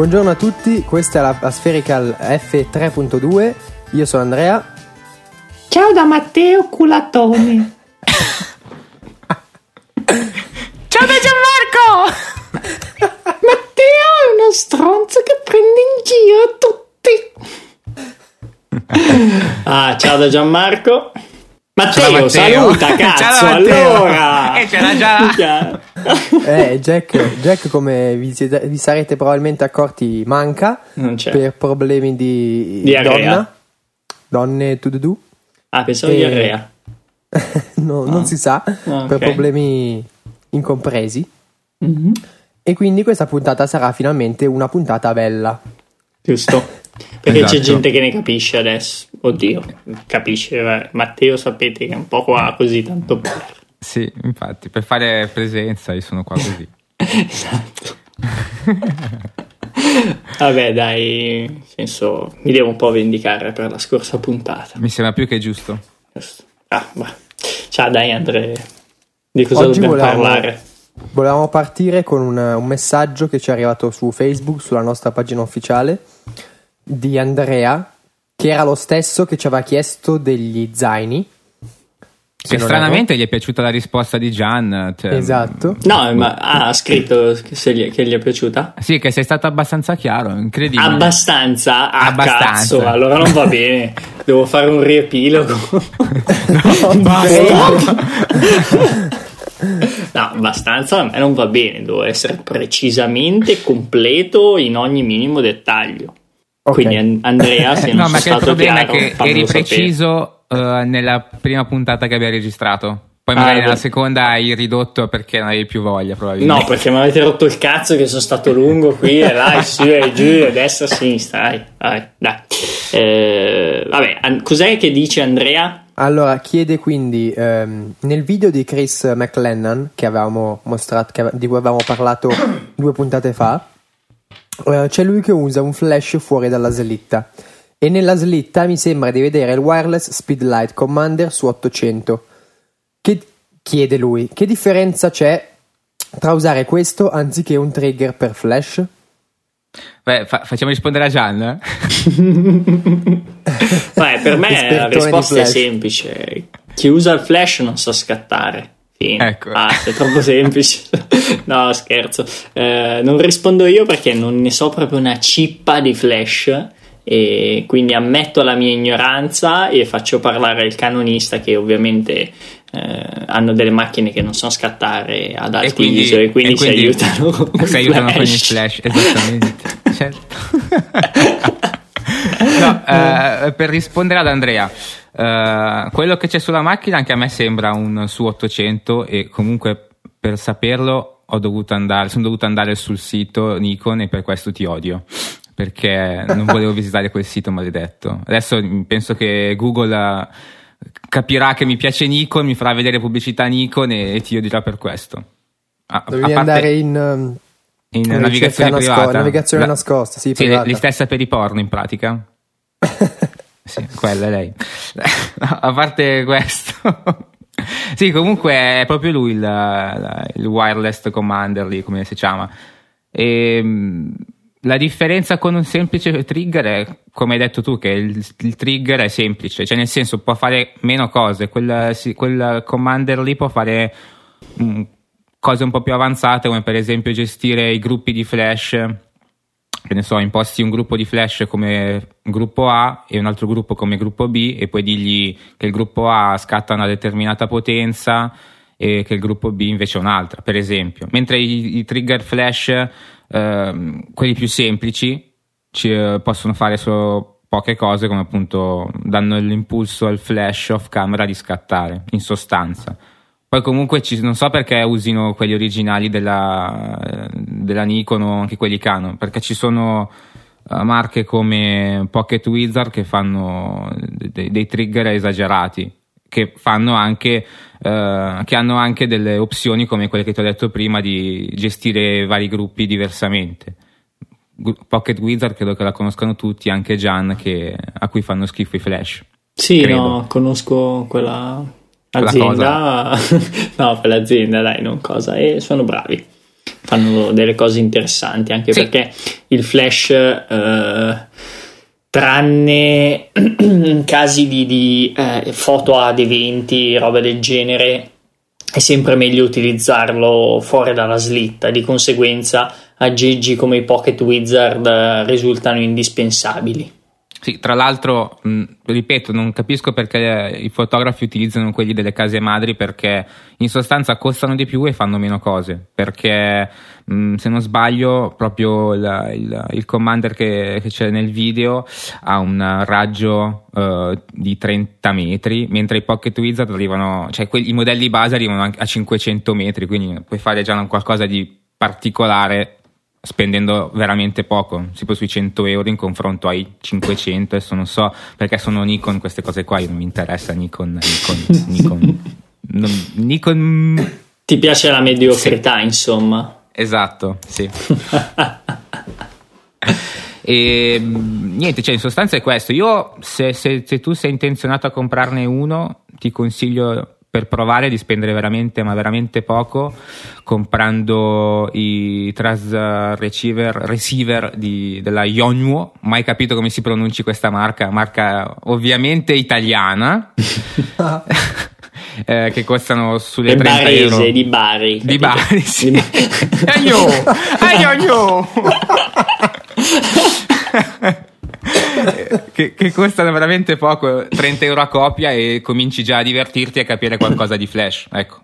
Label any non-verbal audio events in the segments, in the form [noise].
Buongiorno a tutti, questa è la, la Spherical F3.2. Io sono Andrea. Ciao da Matteo Culatone. Ciao da Gianmarco! Matteo è uno stronzo che prende in giro tutti. Ah, ciao da Gianmarco. Matteo, Ciao, Matteo. saluta, [laughs] cazzo, Ciao, Matteo. allora. Eh, c'era già. [laughs] Eh, Jack, Jack, come vi, siete- vi sarete probabilmente accorti, manca Non c'è. per problemi di Diarrea. donna. Donne to do. Ah, pensavo Eh, diarrea. [laughs] no, non si sa, Ah, per ok. problemi incompresi. Mhm. E quindi questa puntata sarà finalmente una puntata bella. Giusto. [laughs] Perché c'è Esatto. gente che ne capisce adesso. Oddio, capisce. Matteo sapete che è un po' qua così tanto per. Sì, infatti, per fare presenza io sono qua così. Esatto. Vabbè, dai, nel senso, mi devo un po' vendicare per la scorsa puntata. Mi sembra più che giusto. Giusto. Ah. Ciao, dai, Andre. Di cosa Oggi dobbiamo volevamo- parlare? Volevamo partire con un, un messaggio che ci è arrivato su Facebook, sulla nostra pagina ufficiale, di Andrea, che era lo stesso che ci aveva chiesto degli zaini. Che non stranamente gli è piaciuta la risposta di Gian. cioè- Esatto. No, ma ha scritto che, se gli, che gli è piaciuta? Sì, che sei stato abbastanza chiaro, incredibile. Abbastanza, ah, Abbastanza. cazzo, allora non va bene. [laughs] Devo fare un riepilogo. [laughs] No, abbastanza a me non va bene, devo essere precisamente completo in ogni minimo dettaglio. Ok. Quindi An- Andrea, se [laughs] non no, ma sono che il stato problema chiaro, è che eri sapere. preciso eh, nella prima puntata che abbiamo registrato. Poi Ah, magari è nella vero. seconda hai ridotto perché non avevi più voglia, probabilmente. No, perché mi avete rotto il cazzo che sono stato lungo qui e là, e su e giù, e destra, a sinistra. Dai, dai, dai. Eh, vabbè, an- cos'è che dice Andrea? Allora, chiede quindi ehm, nel video di Chris McLennan che avevamo mostrato, che ave- di cui avevamo parlato [coughs] due puntate fa, eh, c'è lui che usa un flash fuori dalla slitta. E nella slitta mi sembra di vedere il wireless Speedlight Commander su 800. Che chiede lui: che differenza c'è tra usare questo anziché un trigger per flash? Beh, fa- facciamo rispondere a Gian. eh? [laughs] Beh, per me la risposta è semplice. Chi usa il flash non sa scattare. Fine. Ecco. Ah, è troppo semplice. [laughs] no, scherzo. Eh, non rispondo io perché non ne so proprio una cippa di flash. E quindi ammetto la mia ignoranza e faccio parlare il canonista che ovviamente eh, hanno delle macchine che non sanno scattare ad alto ISO e quindi, [laughs] si aiutano si aiutano con il flash. esattamente. [laughs] certo. No, eh, per rispondere ad Andrea, eh, quello che c'è sulla macchina anche a me sembra un su 800 e comunque per saperlo ho dovuto andare, sono dovuto andare sul sito Nikon e per questo ti odio. Perché non volevo visitare quel sito maledetto. Adesso mm, penso che Google eh, capirà che mi piace Nikon, mi farà vedere pubblicità Nikon e, e ti odierà per questo. A- Devi a andare in, ehm, in Una navigazione nasco- privata. navigazione La- nascosta, sì, sì privata. la stessa per i porno in pratica. [laughs] sì, quella è lei. [laughs] A parte questo. [laughs] sì, comunque è proprio lui il, il wireless commander lì, come si chiama. E, la differenza con un semplice trigger è, come hai detto tu, che il, il trigger è semplice, cioè nel senso può fare meno cose, quel, quel commander lì può fare mm, cose un po' più avanzate, come per esempio gestire i gruppi di flash, che ne so, imposti un gruppo di flash come gruppo A e un altro gruppo come gruppo B e poi digli che il gruppo A scatta una determinata potenza e che il gruppo B invece un'altra, per esempio. Mentre i, i trigger flash, ehm, quelli più semplici, ci, eh, possono fare solo poche cose come appunto danno l'impulso al flash off camera di scattare, in sostanza. Poi comunque ci- non so perché usino quelli originali della, della Nikon o anche quelli Canon, perché ci sono eh, marche come Pocket Wizard che fanno de- dei trigger esagerati, che fanno anche eh, che hanno anche delle opzioni come quelle che ti ho detto prima di gestire vari gruppi diversamente. Pocket Wizard credo che la conoscano tutti, anche Gian che- a cui fanno schifo i flash. Sì, Credo. no, conosco quella Quella azienda. [laughs] no, quell'azienda, dai, non cosa. E sono bravi. fanno delle cose interessanti anche Sì. perché il flash eh, tranne [clears throat] casi di, di, eh, foto ad eventi roba del genere è sempre meglio utilizzarlo fuori dalla slitta. Di conseguenza aggeggi come i Pocket Wizard eh, risultano indispensabili Sì, tra l'altro, mh, ripeto, non capisco perché i fotografi utilizzano quelli delle case madri perché in sostanza costano di più e fanno meno cose. Perché mh, se non sbaglio, proprio il, il- il commander che, che c'è nel video ha un raggio eh, di 30 metri, mentre i Pocket Wizard arrivano, cioè quelli- i modelli base arrivano a 500 metri, quindi puoi fare già qualcosa di particolare spendendo veramente poco, tipo sui 100 euro in confronto ai 500, adesso non so perché sono Nikon queste cose qua, io non mi interessa Nikon, Nikon, [laughs] Nikon, non- Nikon, ti piace la mediocrità insomma esatto, sì. [laughs] E mh, niente, cioè in sostanza è questo. Io, se, se- se tu sei intenzionato a comprarne uno, ti consiglio per provare di spendere veramente, ma veramente poco, comprando i Trans Receiver, receiver di- della Yonhuo. Mai capito come si pronunci questa marca, marca ovviamente italiana. [laughs] eh, che costano sulle è 30 euro barese di Bari di? Bari, sì. Di- Aio! [laughs] [laughs] Che, che costano veramente poco, 30 euro a copia e cominci già a divertirti e a capire qualcosa di flash, ecco,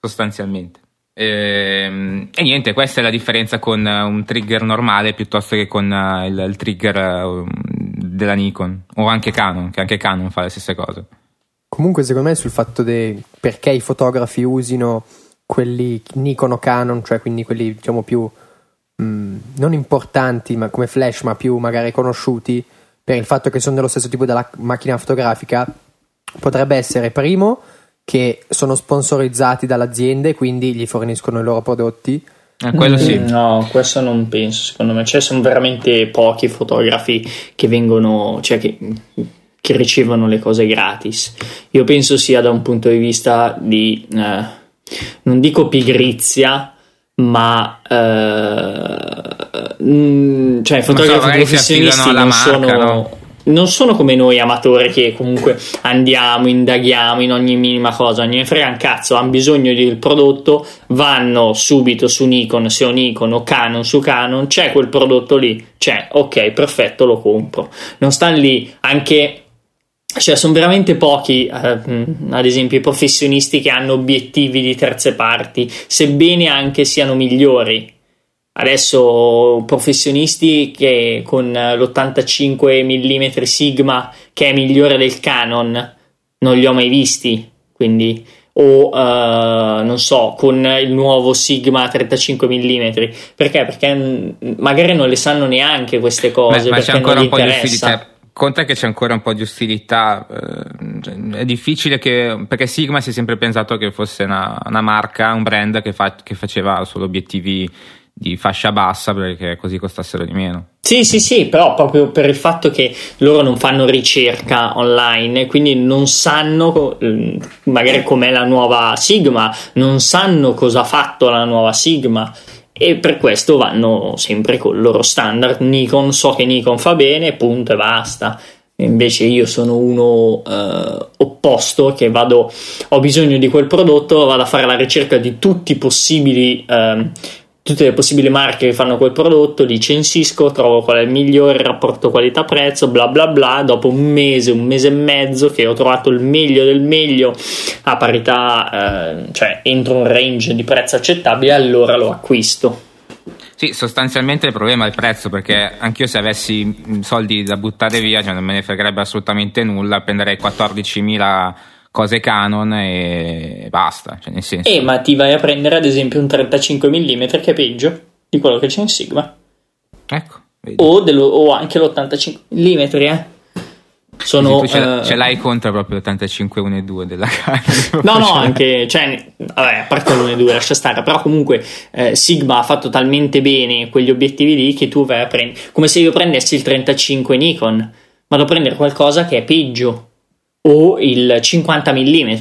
sostanzialmente. Ehm, E, niente, questa è la differenza con eh, un trigger normale piuttosto che con eh, il, il trigger eh, della Nikon o anche Canon, che anche Canon fa le stesse cose. Comunque, secondo me, sul fatto de perché i fotografi usino quelli Nikon o Canon, cioè quindi quelli diciamo più mh, non importanti ma come flash, ma più magari conosciuti, per il fatto che sono dello stesso tipo della macchina fotografica, potrebbe essere primo che sono sponsorizzati dall'azienda e quindi gli forniscono i loro prodotti. Eh, quello sì. Mm, No, questo non penso, secondo me. Cioè, sono veramente pochi fotografi che vengono, cioè che, che ricevono le cose gratis. Io penso sia da un punto di vista di, eh, non dico pigrizia, ma eh, mm, cioè, i so, fotografi si professionisti non marca, sono... no? Non sono come noi amatori che comunque andiamo, indaghiamo in ogni minima cosa, non gliene frega un cazzo, hanno bisogno del prodotto, vanno subito su Nikon, se ho Nikon o Canon su Canon, c'è quel prodotto lì, c'è, ok, perfetto, lo compro. Non stanno lì anche cioè sono veramente pochi, eh, ad esempio, i professionisti che hanno obiettivi di terze parti, sebbene anche siano migliori. Adesso professionisti che con eh, l'85 mm Sigma, che è migliore del Canon, non li ho mai visti. Quindi, o eh, non so, con il nuovo Sigma 35 mm. Perché? Perché magari non le sanno neanche queste cose. Ma, ma perché c'è ancora non un po' di interessa. Conta che c'è ancora un po' di ostilità. eh, è difficile che. Perché Sigma si è sempre pensato che fosse una, una marca, un brand che, fa- che faceva solo obiettivi di fascia bassa perché così costassero di meno. Sì, sì, sì, però proprio per il fatto che loro non fanno ricerca online, quindi non sanno eh, magari com'è la nuova Sigma, non sanno cosa ha fatto la nuova Sigma e per questo vanno sempre con il loro standard Nikon, so che Nikon fa bene, punto e basta. Invece io sono uno eh, opposto che vado, ho bisogno di quel prodotto, vado a fare la ricerca di tutti i possibili ehm, tutte le possibili marche che fanno quel prodotto, li censisco, trovo qual è il migliore rapporto qualità-prezzo, bla bla bla. Dopo un mese, un mese e mezzo che ho trovato il meglio del meglio a parità, eh, cioè entro un range di prezzo accettabile, allora lo acquisto. Sì, sostanzialmente il problema è il prezzo, perché anch'io se avessi mh, soldi da buttare via, cioè non me ne fregherebbe assolutamente nulla, prenderei 14.000 cose Canon e basta, cioè nel senso... E ma ti vai a prendere ad esempio un 35 mm che è peggio di quello che c'è in Sigma, Ecco, o, dello- o anche l'85 mm, eh. Sono, Sì, ce, l'hai- eh, ce l'hai contro proprio l'85 1 e 2 della [laughs] Canon. No, no, [laughs] anche, cioè, vabbè, a parte l'une e due, lascia stare, però comunque eh, Sigma ha fatto talmente bene quegli obiettivi lì che tu vai a prendere, come se io prendessi il 35 Nikon, vado a prendere qualcosa che è peggio, o il 50 mm,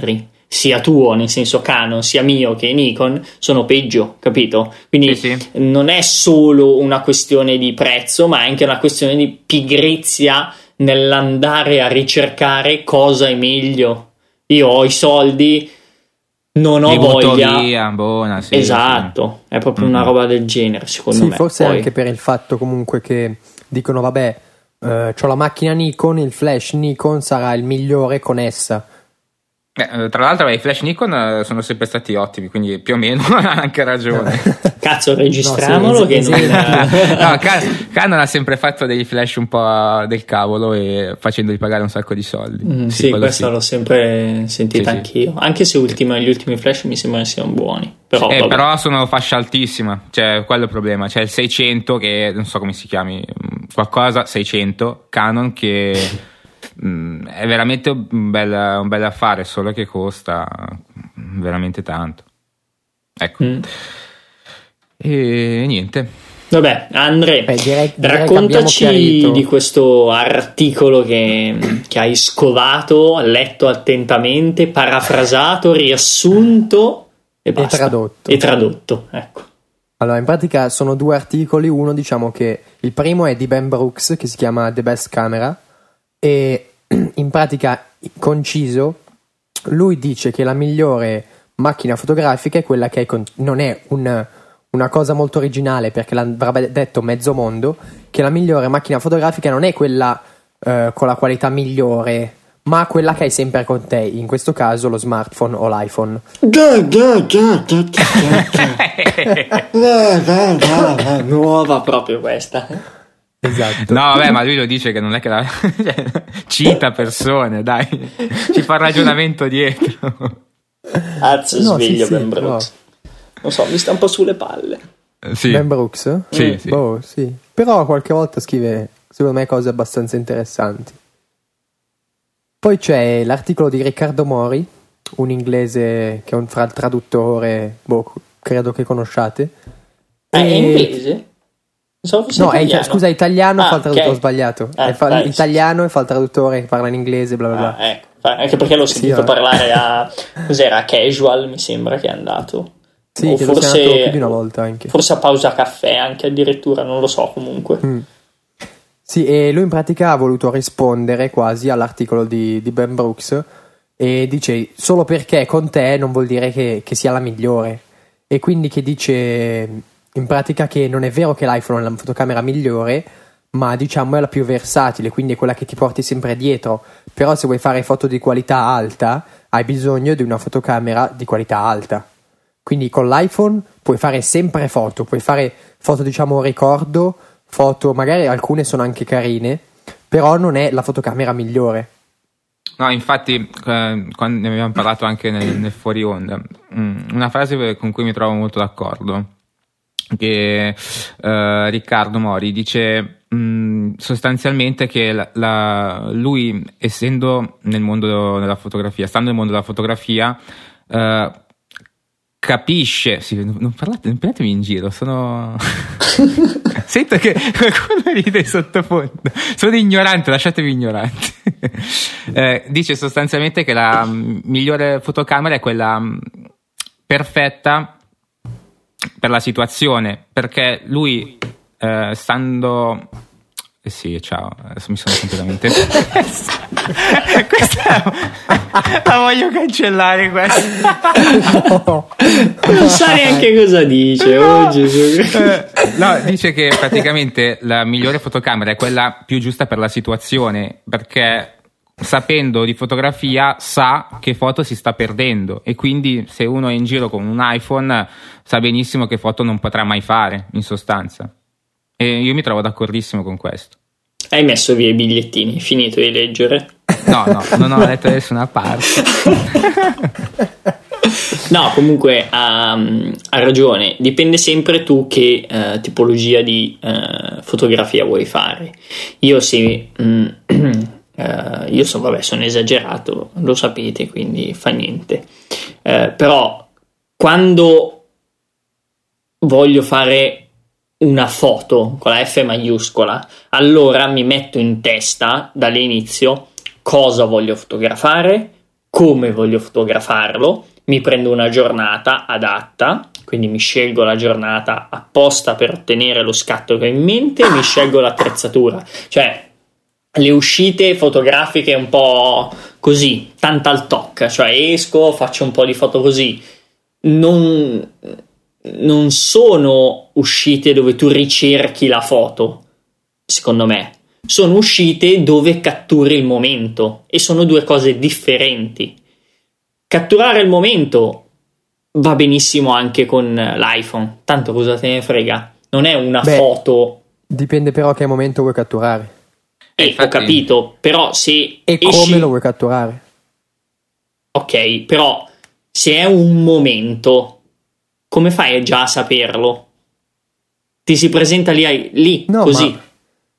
sia tuo, nel senso Canon, sia mio che Nikon, sono peggio, capito? Quindi Sì, sì. non è solo una questione di prezzo, ma è anche una questione di pigrizia nell'andare a ricercare cosa è meglio. Io ho i soldi, non ho Li voglia. via, buona, sì, esatto, è proprio una Mhm. roba del genere, secondo Sì, me. forse Poi- anche per il fatto comunque che dicono vabbè, eh, ho la macchina Nikon, il flash Nikon sarà il migliore con essa. Eh, tra l'altro i flash Nikon eh, sono sempre stati ottimi, quindi più o meno [laughs] ha anche ragione. Cazzo, registriamolo No, sì, che non... no, Can- Canon ha sempre fatto dei flash un po' del cavolo e facendoli pagare un sacco di soldi. Mm, sì, quello questa l'ho sempre sentita Sì, sì. anch'io. Anche se ultima- gli ultimi flash mi sembrano siano buoni. Però, Eh, però sono fascia altissima, cioè quello è il problema. C'è il 600 che non so come si chiami, mm, qualcosa 600 Canon che [laughs] mm, è veramente un bel, un bel affare, solo che costa veramente tanto. Ecco. Mm. E niente. Vabbè, Andre, Beh, direi- direi che abbiamo raccontaci di questo articolo che, che hai scovato, letto attentamente, parafrasato, riassunto e, basta. tradotto. E tradotto, ecco. Allora, in pratica sono due articoli. Uno, diciamo che il primo è di Ben Brooks, che si chiama The Best Camera, e [clears throat] in pratica, conciso, lui dice che la migliore macchina fotografica è quella che è con- non è un- una cosa molto originale, perché l'avrebbe detto mezzo mondo, che la migliore macchina fotografica non è quella eh, con la qualità migliore, ma quella che hai sempre con te, in questo caso lo smartphone o l'iPhone. Nuova proprio questa. Esatto. No, vabbè, ma lui lo dice che non è che la [laughs] cioè, cita persone, dai, ci fa il ragionamento dietro. Cazzo, No, sveglio sì, sì, Ben Brooks. Non so, mi sta un po' sulle palle. Sì. Ben Brooks? Sì, Mm, sì. boh, sì. Però qualche volta scrive, secondo me, cose abbastanza interessanti. Poi c'è l'articolo di Riccardo Mori, un inglese che è un fra- traduttore, boh, credo che conosciate. Ah, è E- inglese? No, italiano. scusa, italiano Ah, fa il traduttore, ok. ho sbagliato. È fa- dai, italiano e fa il traduttore che parla in inglese, bla bla bla. Ah, ecco. Anche perché l'ho Sì, sentito eh. parlare a [laughs] cos'era Casual, mi sembra che è andato. Sì, O forse, andato più di una volta anche. forse a pausa caffè, anche addirittura, non lo so comunque. Mm. Sì, e lui in pratica ha voluto rispondere quasi all'articolo di, di Ben Brooks e dice solo perché con te non vuol dire che, che sia la migliore. E quindi che dice in pratica che non è vero che l'iPhone è la fotocamera migliore, ma diciamo è la più versatile, quindi è quella che ti porti sempre dietro. Però se vuoi fare foto di qualità alta, hai bisogno di una fotocamera di qualità alta. Quindi con l'iPhone puoi fare sempre foto, puoi fare foto diciamo ricordo, foto magari alcune sono anche carine, però non è la fotocamera migliore. No, infatti, eh, quando ne abbiamo parlato anche nel, nel fuori onda, mm, una frase con cui mi trovo molto d'accordo, che eh, Riccardo Mori dice mm, sostanzialmente che la- la- lui, essendo nel mondo della fotografia, stando nel mondo della fotografia, eh, capisce, sì, non parlate, non prendetemi in giro, sono... [laughs] Sento che qualcuno ride sottofondo. Sono ignorante, lasciatemi ignorante. Eh, dice sostanzialmente che la mm, migliore fotocamera è quella mm, perfetta per la situazione, perché lui eh, stando eh sì, ciao, adesso mi sono completamente [laughs] questa la voglio cancellare questa. [laughs] Non sa neanche cosa dice. Oh Gesù. Eh, no, dice che praticamente la migliore fotocamera è quella più giusta per la situazione, perché sapendo di fotografia sa che foto si sta perdendo e quindi se uno è in giro con un iPhone sa benissimo che foto non potrà mai fare, in sostanza. E io mi trovo d'accordissimo con questo. Hai messo via i bigliettini, finito di leggere. No, no, non ho letto da nessuna parte. [laughs] No, comunque ha, ha ragione, dipende sempre tu che eh, tipologia di eh, fotografia vuoi fare. Io se mm, [clears throat] eh, io so, vabbè, sono esagerato, lo sapete, quindi fa niente. Eh, però quando voglio fare una foto con la F maiuscola, allora mi metto in testa dall'inizio cosa voglio fotografare, come voglio fotografarlo, mi prendo una giornata adatta, quindi mi scelgo la giornata apposta per ottenere lo scatto che ho in mente mi scelgo l'attrezzatura. Cioè, le uscite fotografiche un po' così, tanta al tocca, cioè esco, faccio un po' di foto così. Non, non sono uscite dove tu ricerchi la foto, secondo me. Sono uscite dove catturi il momento e sono due cose differenti. Catturare il momento va benissimo anche con l'iPhone, tanto cosa te ne frega. Non è una Beh, foto. Dipende però che momento vuoi catturare. Eh, infatti- ho capito, però se E esci- come lo vuoi catturare. Ok, però se è un momento, come fai già a saperlo? Ti si presenta lì, lì No, così. ma,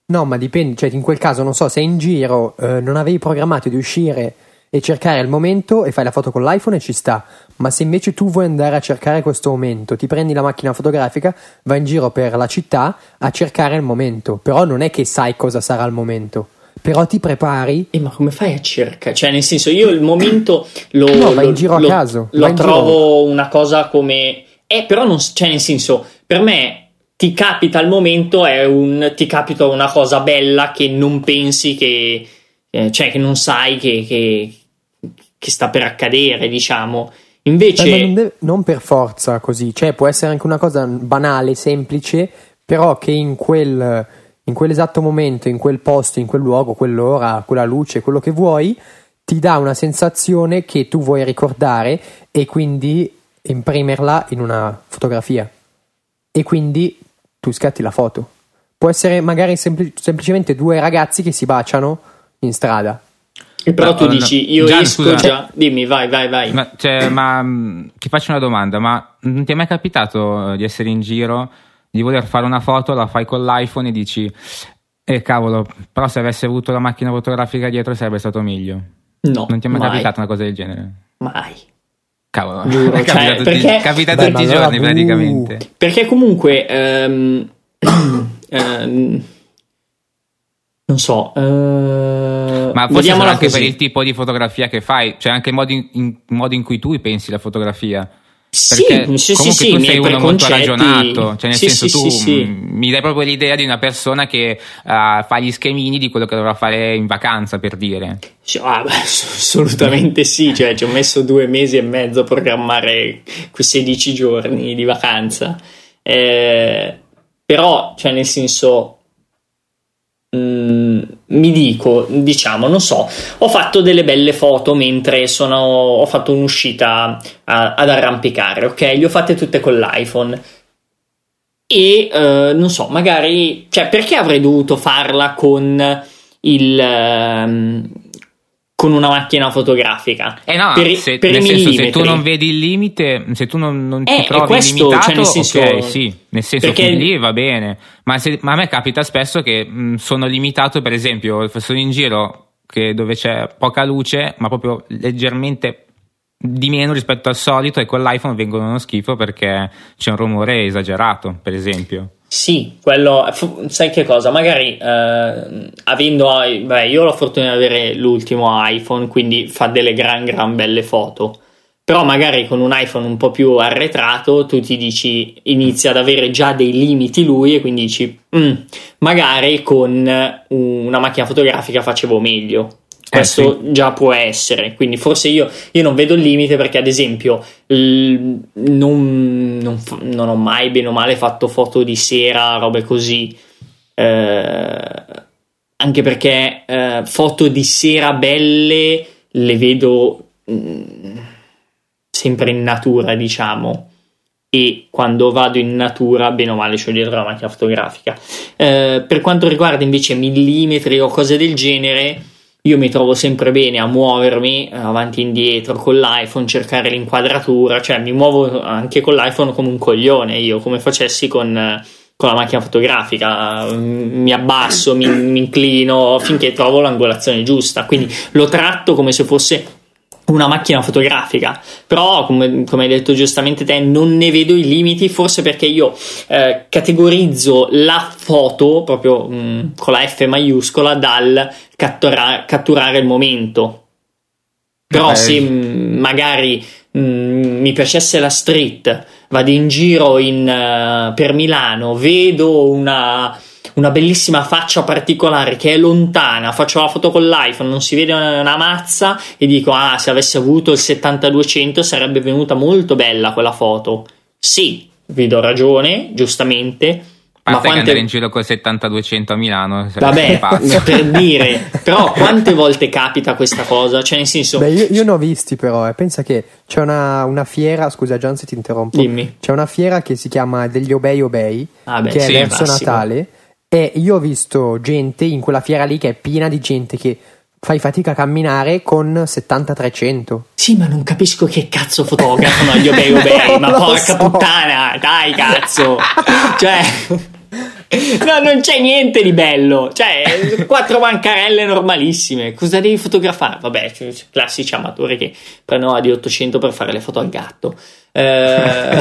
no, ma dipende, cioè in quel caso, non so, sei in giro, eh, non avevi programmato di uscire e cercare il momento e fai la foto con l'iPhone e ci sta. Ma se invece tu vuoi andare a cercare questo momento, ti prendi la macchina fotografica, vai in giro per la città a cercare il momento. Però non è che sai cosa sarà il momento. Però ti prepari. Eh, ma come fai a cercare? Cioè, nel senso, io il momento [clears throat] lo, No, vai lo- in giro a lo- caso, Lo trovo una cosa come. Eh, però non. Cioè, nel senso, per me ti capita il momento, è un. Ti capita una cosa bella che non pensi che. eh, cioè, che non sai che, che, che sta per accadere, diciamo. Invece. Eh, non, deve- non per forza così, cioè può essere anche una cosa banale, semplice, però che in quel, in quell'esatto momento, in quel posto, in quel luogo, quell'ora, quella luce, quello che vuoi, ti dà una sensazione che tu vuoi ricordare e quindi imprimerla in una fotografia. E quindi tu scatti la foto. Può essere magari sempli- semplicemente due ragazzi che si baciano in strada. Però No, tu no, dici, io Gian, esco scusa. già. Dimmi, vai, vai, vai. [clears throat] Ma, cioè, ma mh, ti faccio una domanda, ma non ti è mai capitato eh, di essere in giro, di voler fare una foto, la fai con l'iPhone e dici, eh cavolo, però se avessi avuto la macchina fotografica dietro sarebbe stato meglio. no, Non ti è mai, mai, capitata una cosa del genere? Mai. Cavolo, Giuro, [laughs] capita, cioè, tutti, perché- capita Beh, tutti i giorni praticamente. Perché comunque ehm, [clears throat] ehm, non so eh, Ma forse anche così. per il tipo di fotografia che fai, cioè anche il modo in, in- modo in cui tu pensi la fotografia. sì, Perché sì, sì, comunque sì, tu miei sei uno molto ragionato, cioè nel sì, senso sì, tu sì, sì. mh, mi dai proprio l'idea di una persona che uh, fa gli schemini di quello che dovrà fare in vacanza per dire. Sì, ah, beh, [laughs] assolutamente sì, cioè ci ho messo due mesi e mezzo a programmare quei 16 giorni di vacanza. Eh, però, cioè, nel senso, mm, mi dico, diciamo, non so, ho fatto delle belle foto mentre sono, ho fatto un'uscita a- ad arrampicare, ok? Le ho fatte tutte con l'iPhone. E eh, non so, magari, cioè, perché avrei dovuto farla con il. ehm, con una macchina fotografica? Eh no, Per se, per nel senso, se tu non vedi il limite, se tu non, non Eh, ti trovi questo, limitato, cioè, nel senso- ok, sì, nel senso perché- che lì va bene. Ma, se- ma a me capita spesso che mh, sono limitato, per esempio, sono in giro che- dove c'è poca luce, ma proprio leggermente di meno rispetto al solito e con l'iPhone vengono uno schifo perché c'è un rumore esagerato, per esempio. Sì, quello, sai che cosa? Magari eh, avendo, beh, io ho la fortuna di avere l'ultimo iPhone, quindi fa delle gran gran belle foto. Però magari con un iPhone un po' più arretrato tu ti dici, inizia ad avere già dei limiti lui e quindi dici, "Mm, magari con una macchina fotografica facevo meglio. Questo già può essere, quindi forse io, io non vedo il limite perché ad esempio l- non, non f- non ho mai bene o male fatto foto di sera, robe così. Eh, anche perché eh, foto di sera belle le vedo mm, sempre in natura, diciamo. E quando vado in natura, bene o male, c'ho dietro la macchina fotografica. Eh, per quanto riguarda invece millimetri o cose del genere, io mi trovo sempre bene a muovermi eh, avanti e indietro con l'iPhone, cercare l'inquadratura, cioè mi muovo anche con l'iPhone come un coglione, io come facessi con, eh, con la macchina fotografica, Mm, mi abbasso, mi, mi inclino finché trovo l'angolazione giusta, quindi lo tratto come se fosse una macchina fotografica, però come, come hai detto giustamente te non ne vedo i limiti, forse perché io eh, categorizzo la foto proprio mh, con la F maiuscola dal cattura- catturare il momento. Però Eh, se mh, magari mh, mi piacesse la street, vado in giro in, eh, per Milano, vedo una, una bellissima faccia particolare che è lontana, faccio la foto con l'iPhone, non si vede una, mazza e dico, ah, se avessi avuto il 7200 sarebbe venuta molto bella quella foto. Sì, vi do ragione, giustamente. Ma quante, andare in giro col 7200 a Milano Vabbè, [laughs] per dire, [laughs] però quante volte capita questa cosa? Cioè, nel senso, Beh, io, io ne ho visti però, e pensa che c'è una, una fiera, scusa Gian se ti interrompo, Dimmi. c'è una fiera che si chiama degli Obei Obei, Ah, che sì, è verso classico. Natale, e io ho visto gente in quella fiera lì che è piena di gente che fai fatica a camminare con 70-300. Sì, ma non capisco che cazzo fotografano gli obei [laughs] obei, ma porca so. puttana, dai cazzo. cioè, no, non c'è niente di bello. Cioè, quattro bancarelle normalissime. Cosa devi fotografare? Vabbè, classici amatori che prendono la D800 per fare le foto al gatto. Eh,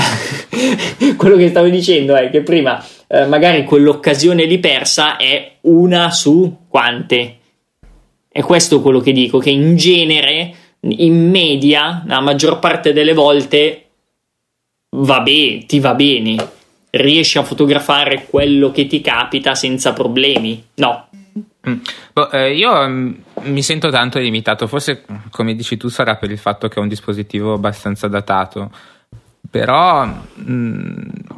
[laughs] quello che stavo dicendo è che prima eh, magari quell'occasione lì persa è una su quante? È questo quello che dico, che in genere, in media, la maggior parte delle volte va bene, ti va bene. Riesci a fotografare quello che ti capita senza problemi. No. Mm. Boh, eh, io mm, mi sento tanto limitato, forse come dici tu sarà per il fatto che ho un dispositivo abbastanza datato, però mm,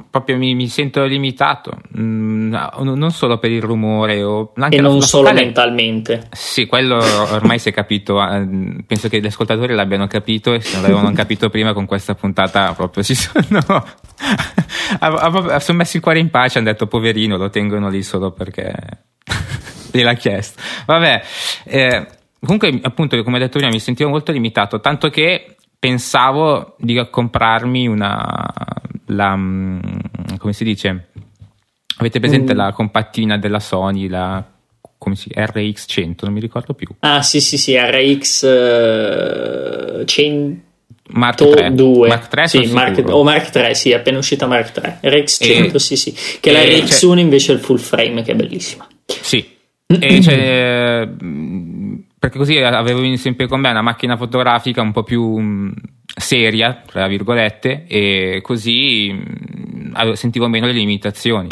proprio mi, mi sento limitato, Mm, no, non solo per il rumore o anche e non solo focale- mentalmente. Sì, quello ormai si è capito, eh, penso che gli ascoltatori l'abbiano capito e se non l'avevano [laughs] capito prima con questa puntata proprio si sono, [laughs] sono messi il cuore in pace, hanno detto poverino, lo tengono lì solo perché [laughs] gliel'ha chiesto. Vabbè, eh, comunque appunto come ho detto prima mi sentivo molto limitato, tanto che pensavo di comprarmi una, la, mm, come si dice, avete presente Mm. la compattina della Sony, la come si, RX100, non mi ricordo più. Ah, sì, sì, sì, RX eh, 102. Mark 3. Mark 3 sì, Mark, o Mark 3, sì, appena uscita Mark 3. RX 100, E- sì, sì. Che la RX cioè- 1 invece è il full frame, che è bellissima. Sì. E cioè, [clears throat] perché così avevo sempre con me una macchina fotografica un po' più mh, seria, tra virgolette, e così avevo- sentivo meno le limitazioni.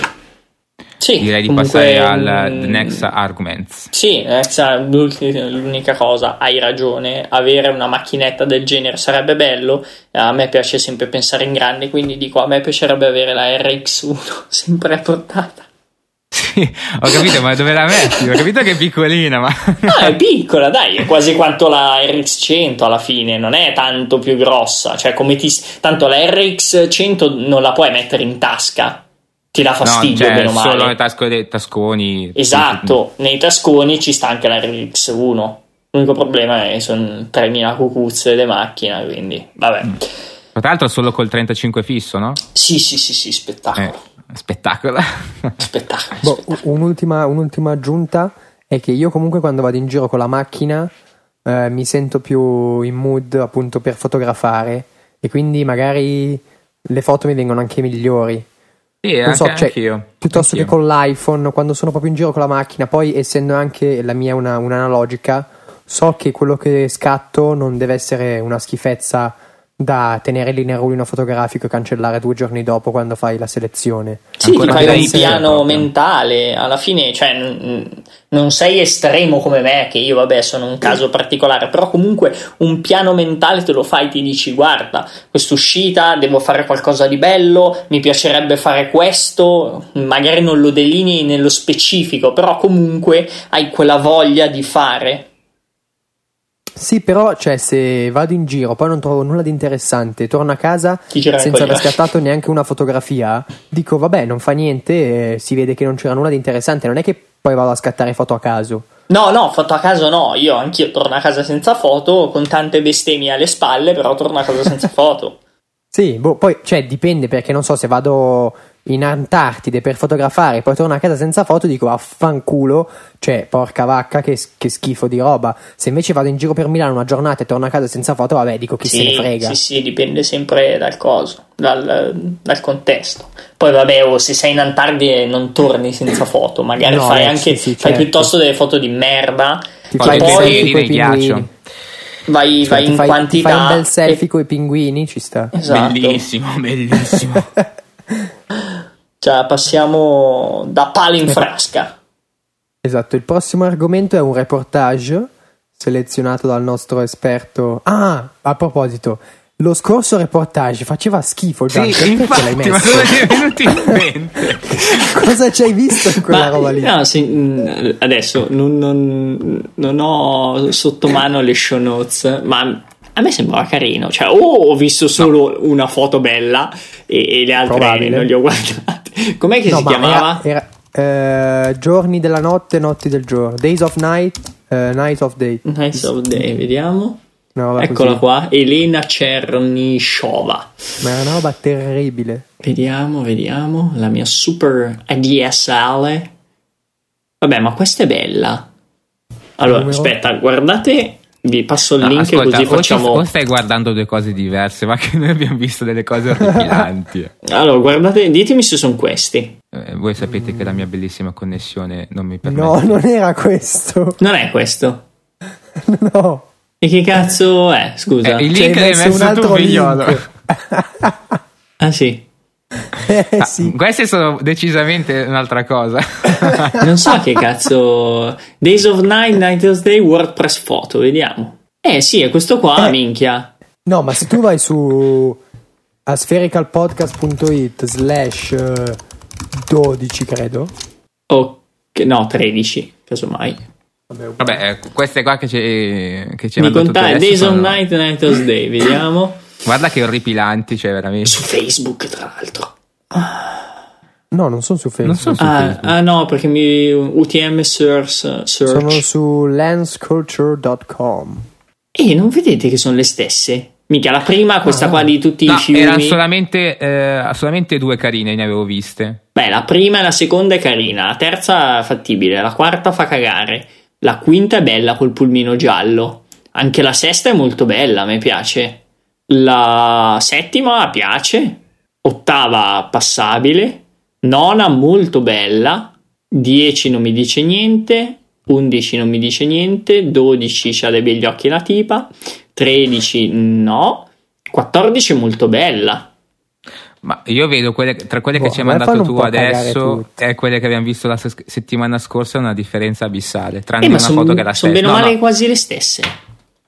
Sì, Direi di comunque, passare al mm, next arguments. Sì, Nexa, l'unica cosa, hai ragione, avere una macchinetta del genere sarebbe bello, a me piace sempre pensare in grande, quindi dico a me piacerebbe avere la RX1 [laughs] sempre a portata. Sì, ho capito, ma dove la metti? Ho capito che è piccolina, ma. No, è piccola, dai, è quasi quanto la RX100 alla fine, non è tanto più grossa, cioè come ti... Tanto la RX100 non la puoi mettere in tasca, ti dà No, fastidio, cioè, bene o male. solo le tasche dei tasconi. Esatto, nei tasconi ci sta anche la RX1. L'unico problema è che sono 3000 cucuzze le macchine, quindi vabbè. Mm. Tra l'altro solo col 35 fisso, no? Sì, sì, sì, sì, spettacolo. Eh, spettacolo. Spettacolo. Boh, spettacolo. un'ultima, un'ultima aggiunta è che io comunque quando vado in giro con la macchina eh, mi sento più in mood appunto per fotografare e quindi magari le foto mi vengono anche migliori. Sì, Non anche, so, cioè, anch'io. piuttosto Anch'io. che con l'iPhone, quando sono proprio in giro con la macchina, poi essendo anche la mia una, un'analogica, so che quello che scatto non deve essere una schifezza da tenere lì nel rullino fotografico e cancellare due giorni dopo quando fai la selezione. Sì, ti Ancora fai più un piano proprio. mentale, alla fine, cioè, n- non sei estremo come me, che io, vabbè, sono un caso particolare, però comunque un piano mentale te lo fai, ti dici, guarda, quest'uscita devo fare qualcosa di bello, mi piacerebbe fare questo, magari non lo delinei nello specifico, però comunque hai quella voglia di fare. Sì, però, cioè, se vado in giro, poi non trovo nulla di interessante, torno a casa senza aver scattato neanche una fotografia, dico, vabbè, non fa niente, eh, si vede che non c'era nulla di interessante, non è che poi vado a scattare foto a caso. No, no, foto a caso no, io anch'io torno a casa senza foto, con tante bestemmie alle spalle, però torno a casa senza [laughs] foto. Sì, boh, poi, cioè, dipende perché non so se vado in Antartide per fotografare, poi torno a casa senza foto, dico affanculo, cioè, porca vacca, che, che schifo di roba. Se invece vado in giro per Milano una giornata e torno a casa senza foto, vabbè, dico chi se ne frega. Sì, sì, dipende sempre dal coso, dal, dal contesto. Poi vabbè, oh, se sei in Antartide non torni senza foto, magari No, fai eh, anche sì, sì, fai certo. piuttosto delle foto di merda. Ti Poi fai poi- nel ghiaccio. pinguini. vai, Cioè, vai in fai, ti quantità. fai un bel e- selfie con i pinguini, ci sta. Esatto. Bellissimo, bellissimo. [laughs] Cioè, passiamo da palo in frasca. Esatto, il prossimo argomento è un reportage selezionato dal nostro esperto. Ah, a proposito, lo scorso reportage faceva schifo, Gian, sì, perché ce l'hai infatti, ma messo? come ti è venuto in [laughs] mente? Cosa ci hai visto in quella Ma, roba lì? no, se- mh, adesso non, non- non ho sotto mano le show notes, ma a me sembrava carino. Cioè, o ho visto solo una foto bella e, e le altre Probabile. non le ho guardate. [laughs] Com'è che No, si ma chiamava? Era, era, eh, giorni della notte, notti del giorno. Days of night, eh, night of day. Nice of Day, vediamo. Roba Eccola così. qua, Elena Cernishova. Ma era una roba terribile. Vediamo, vediamo. La mia super ADSL. Vabbè, ma questa è bella. Allora, Numero? aspetta, guardate. Vi passo il No, link ascolta, così o, ci- facciamo. o stai guardando due cose diverse, ma [laughs] che noi abbiamo visto delle cose orripilanti. [laughs] Allora, guardate, ditemi se sono questi. Eh, voi sapete che la mia bellissima connessione non mi permette. No, non era questo. Non è questo. [laughs] No. E che cazzo è? Scusa. Eh, il link l'hai messo un messo tu, altro figliolo. link. Ah, sì. Eh Ah, sì. Queste sono decisamente un'altra cosa. [laughs] Non so che cazzo. Days of Night, Night of Day, WordPress Photo. Vediamo. Eh, sì, è questo qua, Eh. minchia. No, ma se tu vai su asfericalpodcast.it slash eh, 12 credo Ok, no, 13, casomai. Vabbè, eh, queste qua che ci, che ci Mi hai mandato tu conta adesso Days of sono- Night, Night of Day. Vediamo. [clears throat] Guarda che orripilanti, cioè veramente. Su Facebook, tra l'altro. no non sono su Facebook Non so su Ah, Facebook. ah, no, perché mi UTM search. search. sono su lensculture.com E non vedete che sono le stesse? Mica la prima, questa qua di tutti No, i fiumi. erano solamente, eh, solamente due carine, ne avevo viste. Beh, la prima e la seconda è carina, la terza è fattibile, la quarta fa cagare, la quinta è bella col pulmino giallo, anche la sesta è molto bella, a me piace. La settima piace, ottava passabile, nona molto bella, 10 non mi dice niente, 11 non mi dice niente, 12 c'ha dei begli occhi la tipa, 13 no, 14 molto bella. Ma io vedo quelle, tra quelle che Boh, ci hai mandato tu adesso e quelle che abbiamo visto la settimana scorsa una differenza abissale. Tranne Eh, una sono foto che è la stessa. bene o No, male no, quasi le stesse.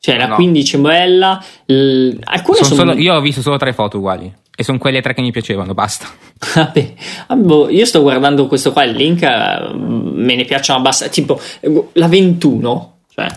Cioè, la No. 15 è bella, l- alcune sono sono. solo- io ho visto solo tre foto uguali. E sono quelle tre che mi piacevano, basta. [laughs] Vabbè, ah, boh, io sto guardando questo qua, il link, eh, me ne piacciono abbastanza. Tipo, eh, la 21, cioè,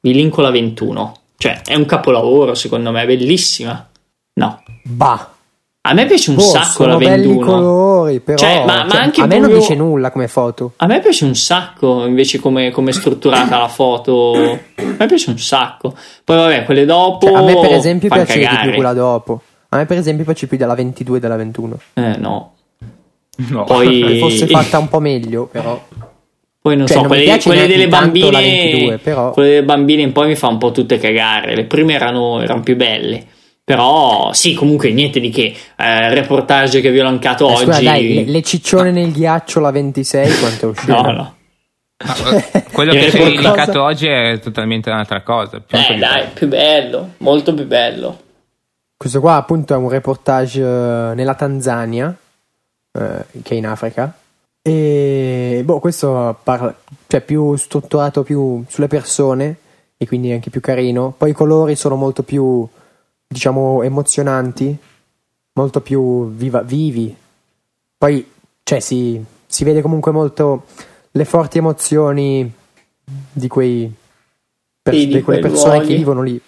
vi linko la 21. Cioè, è un capolavoro, secondo me, è bellissima. No, bah a me piace un Boh, sacco sono la belli 21. colori però Cioè, ma- ma cioè, anche a me non dice nulla come foto A me piace un sacco invece come come è strutturata la foto. A me piace un sacco. Poi, vabbè, quelle dopo. Cioè, a me per esempio piace di cagare. più quella dopo a me per esempio piace più della 22 e della 21 Eh, no. No. Poi, [laughs] fosse [laughs] fatta un po' meglio però poi non cioè, so, non quelle, quelle delle bambine. 22, però- Quelle delle bambine un po' mi fa un po' tutte cagare. Le prime erano, erano più belle. Però, sì, comunque niente di che. Eh, reportage che vi ho lancato Eh, oggi. scusa dai le, le ciccione nel ghiaccio la 26 quanto è uscita No, no. Ma, eh, quello che ci hai linkato oggi è totalmente un'altra cosa. più Eh, dai, quello. più bello. Molto più bello. Questo qua appunto è un reportage eh, nella Tanzania, eh, che è in Africa. E boh, questo parla, cioè più strutturato più sulle persone e quindi anche più carino. Poi i colori sono molto più, diciamo, emozionanti, molto più viva- vivi. Poi, cioè, si, si vede comunque molto le forti emozioni di quei per- Sì, di di quelle persone luoghi. che vivono lì.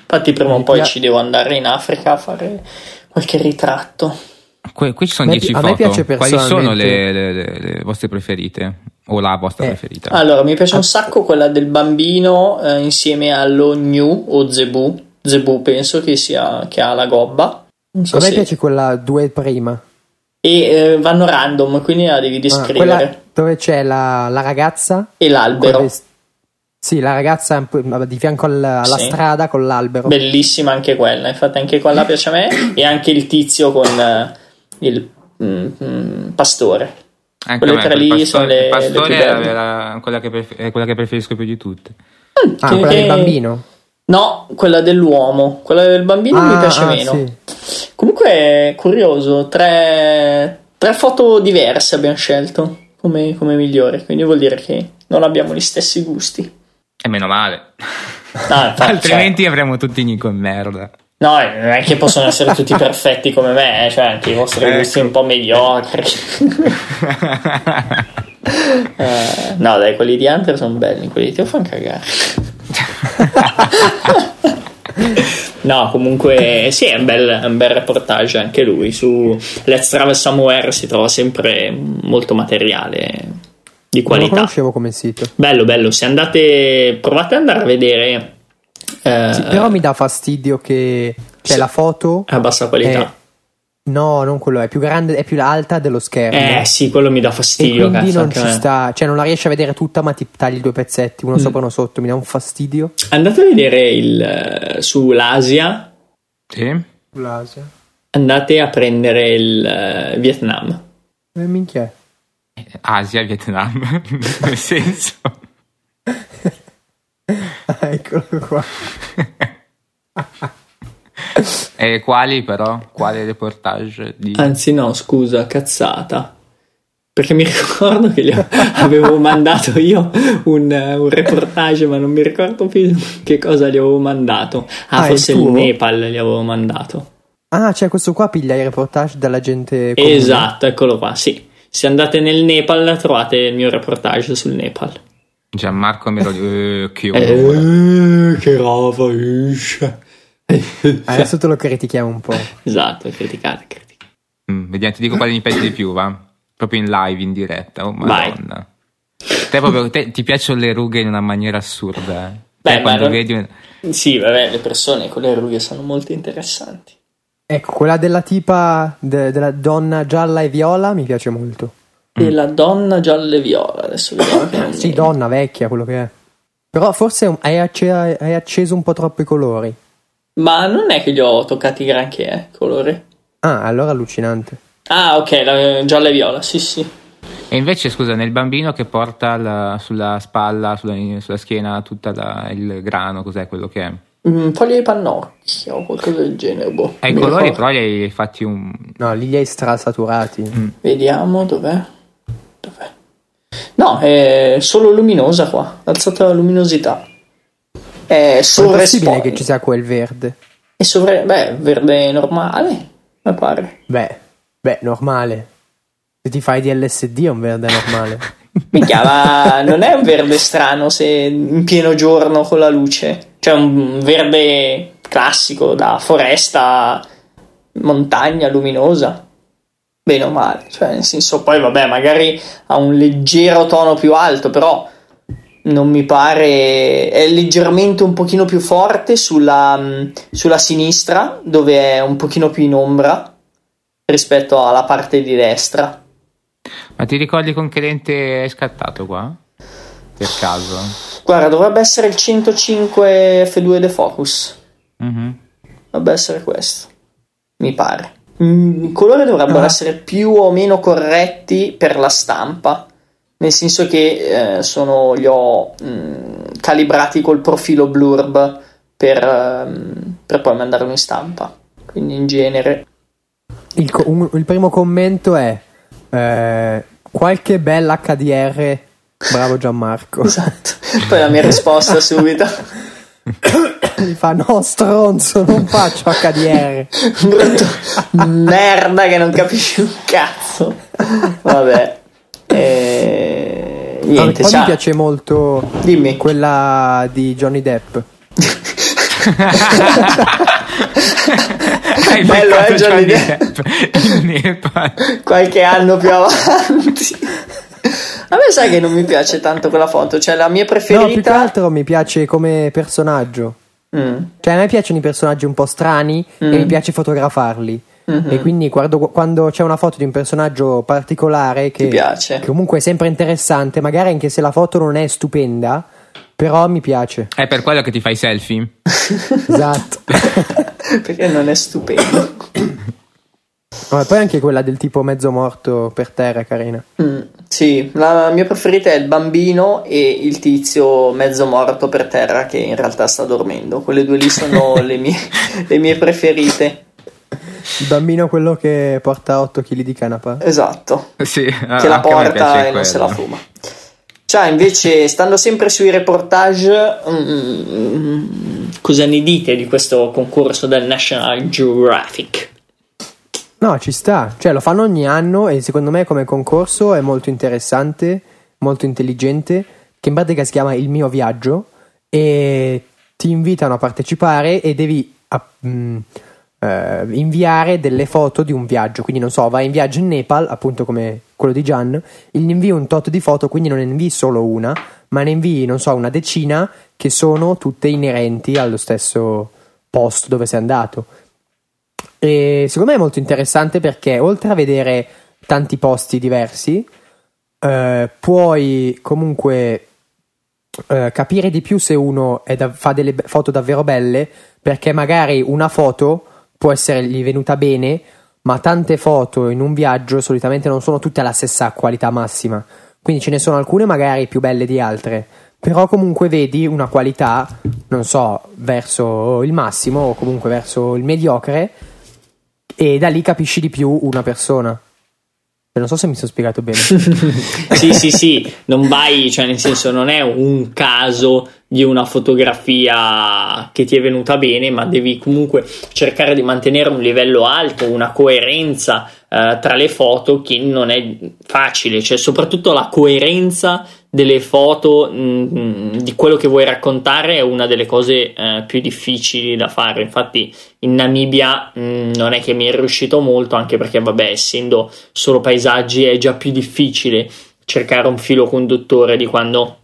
Infatti, prima o poi pia- ci devo andare in Africa a fare qualche ritratto. Que- qui ci sono A me 10 pi- a me foto. piace Quali sono le, le- le- le vostre preferite? O la vostra Eh, preferita? Allora, mi piace un sacco quella del bambino eh, insieme allo Gnu o Zebu. Zebu penso che sia che ha la gobba. Non so A me se- piace quella due prima. E eh, vanno random, quindi la devi Ah, descrivere. quella dove c'è la, la ragazza. E l'albero. vest- Sì, la ragazza di fianco alla, alla Sì. strada con l'albero. Bellissima anche quella. Infatti, anche quella piace a me. e anche il tizio con eh, il mm, mm, pastore. Anche quelle me, tre lì sono pastore, le- il pastore le più è belle. la- quella, che pref- è quella che preferisco più di tutte. Ah, Che- quella che- del bambino. No, quella dell'uomo, quella del bambino mi Ah, piace ah, meno. sì. Comunque, curioso, tre, tre foto diverse abbiamo scelto come, come migliore, quindi vuol dire che non abbiamo gli stessi gusti. E meno male. Ah, [laughs] Altrimenti avremmo tutti Nico in merda. cioè, no, non è che possono essere tutti perfetti come me, eh, cioè anche i vostri Ecco. gusti un po' mediocri. [laughs] Eh, no, dai, quelli di Hunter sono belli, quelli di Teo fanno cagare. No, comunque sì, è un bel, è un bel reportage anche lui. Su Let's Travel Somewhere si trova sempre molto materiale di Non lo qualità. conoscevo come sito. Bello, bello. Se andate, provate ad andare a vedere. eh, Sì, però mi dà fastidio che c'è Sì. la foto. a bassa qualità. è- no, non quello, è più grande, è più alta dello schermo. Eh, sì, quello mi dà e fastidio. quindi cazzo, non ci me. sta, cioè non la riesci a vedere tutta, ma ti tagli due pezzetti, uno sopra e uno sotto, mi dà un fastidio. Andate a vedere il, eh, sull'Asia. Sì? L'Asia. Andate a prendere il eh, Vietnam. Eh, minchia. Asia, Vietnam. [laughs] Nel senso. [laughs] Eccolo qua. [laughs] [laughs] E quali però? Quale reportage? Di... Anzi, no, scusa, cazzata. Perché mi [laughs] ricordo che gli avevo mandato io un, un reportage, ma non mi ricordo più che cosa gli avevo mandato. Ah, Ah, forse il? Nepal gli avevo mandato. Ah, cioè questo qua piglia i reportage dalla gente comune. Esatto, eccolo qua, sì. Se andate nel Nepal trovate il mio reportage sul Nepal. Gianmarco me lo eh, che. Eh, che roba, ish. Adesso te lo critichiamo un po'. Esatto, criticate, criticate. Mm, vediamo, ti dico quale mi piace di più, va? Proprio in live, in diretta. Oh, Vai. madonna. Te proprio, te- ti piacciono le rughe in una maniera assurda. eh. Beh, Te ma quando vedi un- Sì, vabbè, le persone con le rughe sono molto interessanti. Ecco, quella della tipa, de- della donna gialla e viola mi piace molto. E la donna gialla e viola, adesso vediamo [coughs] Sì, donna, vecchia, quello che è. Però forse hai, acce- hai acceso un po' troppo i colori. Ma non è che li ho toccati granché, eh, colore. Ah, allora allucinante. Ah, ok, la gialla e viola, sì, sì. E invece, scusa, nel bambino che porta la- sulla spalla, sulla, sulla schiena, tutto il grano, cos'è quello che è? Un foglio di pannocchia o qualcosa del genere, boh. E i Mi colori però li hai fatti un... No, lì li hai strasaturati. Vediamo dov'è. Dov'è? No, è solo luminosa qua. Alzata la luminosità. È sovraesposto. che ci sia quel verde? È sovra... Beh, verde normale, mi pare. Beh, beh, normale. Se ti fai di LSD è un verde normale. [laughs] Minchia, ma non è un verde strano se in pieno giorno con la luce. Cioè un verde classico da foresta, montagna luminosa. Bene o male. Cioè, nel senso, poi vabbè, magari ha un leggero tono più alto, però non mi pare. È leggermente un pochino più forte sulla, sulla sinistra, dove è un pochino più in ombra rispetto alla parte di destra. Ma ti ricordi con che lente hai scattato qua? Per caso? Guarda, dovrebbe essere il 105 F2 defocus. Mhm. Dovrebbe essere questo. Mi pare. Mm, I colori dovrebbero Ah. essere più o meno corretti per la stampa. Nel senso che eh, sono, li ho mm, calibrati col profilo blurb per, ehm, per poi mandarlo in stampa. Quindi in genere. Il, co- un- il primo commento è eh, qualche bella HDR. Bravo Gianmarco. Esatto. Poi la mia risposta [laughs] subito. Mi fa no stronzo, non faccio HDR. brutto merda che non capisci un cazzo. Vabbè. E... Vabbè, Niente, poi ciao. mi piace molto Dimmi. quella di Johnny Depp. [laughs] Hai Bello, eh, Johnny Depp Nepal. qualche anno più avanti. A me sai che non mi piace tanto quella foto, cioè la mia No, più che preferita. altro mi piace come personaggio. Mm. Cioè, a me piacciono i personaggi un po' strani Mm. e mi piace fotografarli. Mhm. E quindi guardo, quando c'è una foto di un personaggio particolare che, Ti piace? che comunque è sempre interessante, magari anche se la foto non è stupenda, però mi piace. È per quello che ti fai selfie? [laughs] Esatto. [laughs] Perché non è stupendo. [coughs] E poi anche quella del tipo mezzo morto per terra è carina. Mm, sì, la mia preferita è il bambino e il tizio mezzo morto per terra che in realtà sta dormendo. Quelle due lì sono [laughs] le, mie, le mie preferite. Il bambino quello che porta 8 kg di canapa. Esatto, Sì, che la porta e non se la fuma. Cioè, invece, stando sempre sui reportage, mm, cosa ne dite di questo concorso del National Geographic? No, ci sta. Cioè, lo fanno ogni anno e secondo me come concorso è molto interessante, molto intelligente, che in pratica si chiama Il mio viaggio e ti invitano a partecipare e devi a- mh, eh, inviare delle foto di un viaggio. Quindi, non so, vai in viaggio in Nepal, appunto come quello di Gian, gli invii un tot di foto, quindi non ne invii solo una, ma ne invii, non so, una decina che sono tutte inerenti allo stesso posto dove sei andato. E secondo me è molto interessante perché oltre a vedere tanti posti diversi, eh, puoi comunque eh, capire di più se uno da- fa delle be- foto davvero belle, perché magari una foto può essergli venuta bene, ma tante foto in un viaggio solitamente non sono tutte alla stessa qualità massima. Quindi ce ne sono alcune magari più belle di altre, però comunque vedi una qualità, non so, verso il massimo o comunque verso il mediocre e da lì capisci di più una persona. Non so se mi sono spiegato bene. [laughs] sì, sì, sì, non vai, cioè nel senso non è un caso di una fotografia che ti è venuta bene, ma devi comunque cercare di mantenere un livello alto, una coerenza eh, tra le foto che non è facile, cioè soprattutto la coerenza delle foto mh, di quello che vuoi raccontare è una delle cose eh, più difficili da fare. Infatti in Namibia mh, non è che mi è riuscito molto, anche perché vabbè, essendo solo paesaggi è già più difficile cercare un filo conduttore di quando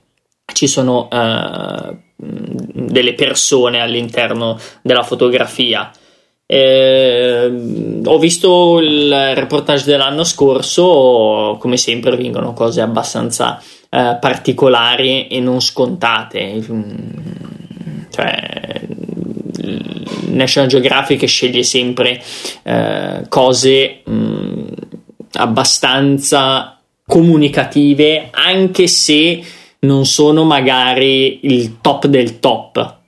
ci sono eh, delle persone all'interno della fotografia. Eh, ho visto il reportage dell'anno scorso, come sempre vengono cose abbastanza eh, particolari e non scontate. Cioè, National Geographic sceglie sempre eh, cose mh, abbastanza comunicative, anche se non sono magari il top del top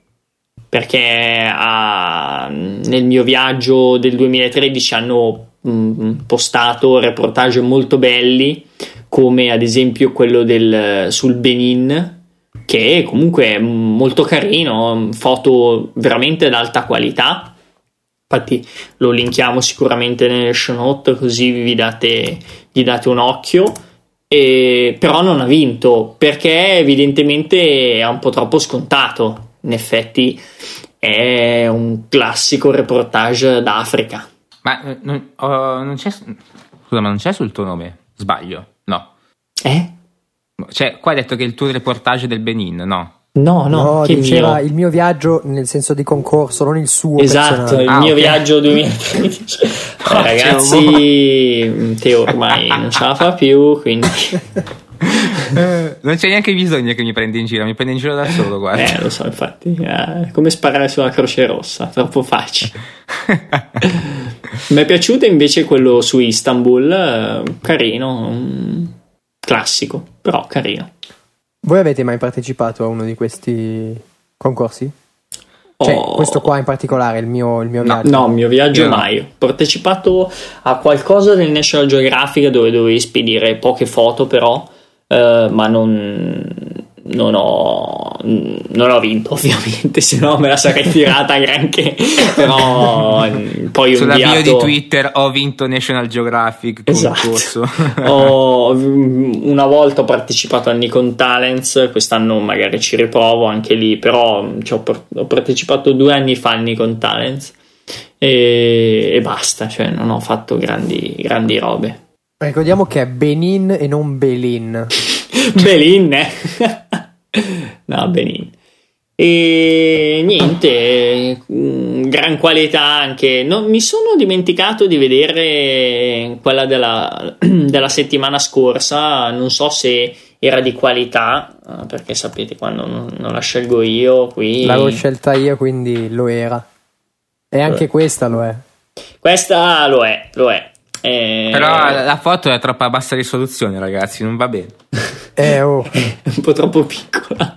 perché ah, nel mio viaggio del 2013 hanno mh, postato reportage molto belli come ad esempio quello del, sul Benin che comunque è molto carino foto veramente d'alta qualità infatti lo linkiamo sicuramente nelle show note così vi date, gli date un occhio e, però non ha vinto perché evidentemente è un po' troppo scontato. In effetti è un classico reportage d'Africa. Ma eh, non, oh, non c'è. Scusa, ma non c'è sul tuo nome? Sbaglio? No. Eh? Cioè, qua hai detto che è il tuo reportage del Benin, no? No, no, No, che diceva c'era- il mio viaggio nel senso di concorso, non il suo. Esatto, personale. il Ah, mio ok. viaggio [laughs] 2013. Eh, Ah, ragazzi, Teo ormai non ce la fa più, quindi Eh, non c'è neanche bisogno che mi prendi in giro, mi prendi in giro da solo, guarda. eh, lo so, infatti, eh, come sparare sulla Croce Rossa, troppo facile. [laughs] Mi è piaciuto invece quello su Istanbul, eh, carino, classico, però carino. Voi avete mai partecipato a uno di questi concorsi? Cioè, Oh. questo qua in particolare, il mio, il mio No, viaggio. No, mio viaggio Io no. mai. Ho partecipato a qualcosa del National Geographic dove dovevi spedire poche foto, però, eh, ma non, non ho, non ho vinto, [laughs] ovviamente, se no me la sarei tirata granché. Però mm, poi ho Sulla bio di Twitter ho vinto National Geographic Esatto. concorso. [laughs] Ho- [laughs] una volta ho partecipato al Nikon Talents, quest'anno magari ci riprovo anche lì, però ci ho, par- ho partecipato due anni fa al Nikon Talents e, e basta, cioè non ho fatto grandi, grandi robe. Ricordiamo che è Benin e non Belin. Belin, eh? No, Benin. E niente, mm, gran qualità anche. Non, mi sono dimenticato di vedere quella della, [clears throat] della settimana scorsa. Non so se era di qualità, eh, perché sapete quando non, non la scelgo io qui. L'avevo scelta io, quindi lo era. E anche Eh. questa lo è. Questa lo è, lo è. Eh, Però la foto è troppo a bassa risoluzione, ragazzi, non va bene. Eh, oh. [laughs] un po' troppo piccola.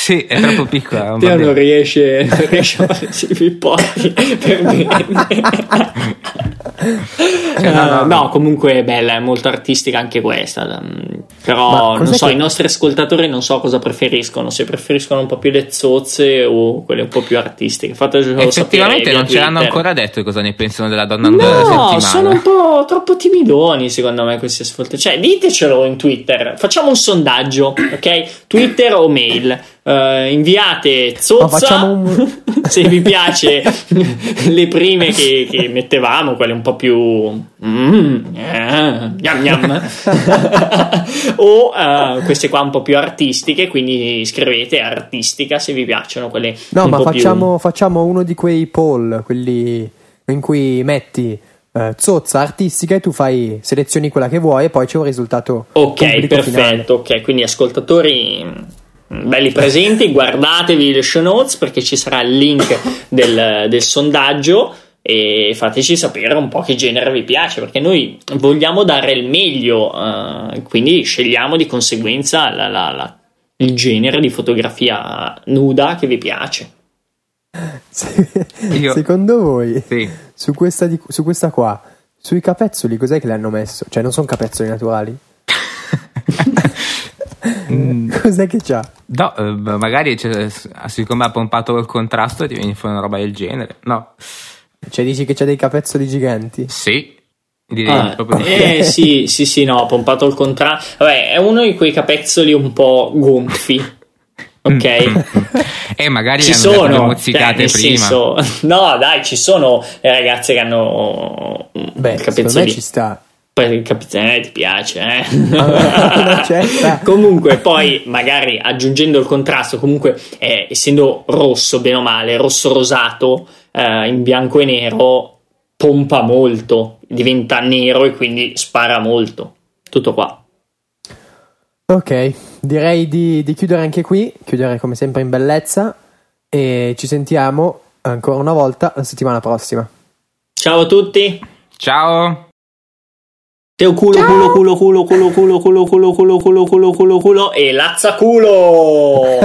Sì, è troppo piccola. Teo non riesce, non riesce a farsi i pipponi per bene. Cioè, no, no. Eh, no, comunque è bella, è molto artistica anche questa. mm, Però non so, che- i nostri ascoltatori non so cosa preferiscono, se preferiscono un po' più le zozze o quelle un po' più artistiche. Fatecelo Effettivamente non ce l'hanno ancora detto cosa ne pensano della donna della No, settimana. sono un po' troppo timidoni secondo me questi ascoltatori. Cioè, ditecelo in Twitter. Facciamo un sondaggio, ok? Twitter o mail. Eh, inviate zozza facciamo un- [laughs] se vi piace [laughs] le prime che, che mettevamo, quelle un po' più mm, eh, gnam gnam. [laughs] o eh, queste qua un po' più artistiche, quindi scrivete artistica se vi piacciono quelle No, ma po' più- facciamo, facciamo uno di quei poll, quelli in cui metti eh, zozza artistica e tu fai, selezioni quella che vuoi e poi c'è un risultato Ok, perfetto. finale. Ok, quindi ascoltatori belli presenti, guardatevi le show notes perché ci sarà il link del, del sondaggio e fateci sapere un po' che genere vi piace perché noi vogliamo dare il meglio, eh, quindi scegliamo di conseguenza la- la- la- il genere di fotografia nuda che vi piace. Se- Io- Secondo voi, Sì. su, questa di- su questa qua, sui capezzoli, cos'è che le hanno messo? Cioè, non sono capezzoli naturali? [laughs] [laughs] Cos'è che c'ha? No, eh, magari c'è- siccome ha pompato il contrasto ti viene fuori una roba del genere. No. Cioè, dici che c'ha dei capezzoli giganti? Sì. Direi Ah, proprio eh [laughs] sì, sì, sì, no, ho pompato il contrasto. Vabbè, è uno di quei capezzoli un po' gonfi. [laughs] Ok, E magari ci sono, mozzicate cioè, nel prima. senso, [laughs] no, dai, ci sono le ragazze che hanno mm, Beh, secondo me capezzoli. ci sta. Poi il capezzolo eh, ti piace, eh? [laughs] Certa. [laughs] comunque, poi magari aggiungendo il contrasto, comunque eh, essendo rosso, bene o male, rosso rosato eh, in bianco e nero, pompa molto, diventa nero e quindi spara molto. Tutto qua. Ok, direi di, di chiudere anche qui, chiudere come sempre in bellezza e ci sentiamo ancora una volta la settimana prossima. Ciao a tutti. Ciao. Teo culo, culo, culo, culo, culo, culo, culo, culo, culo, culo, culo, culo, culo e lazza culo.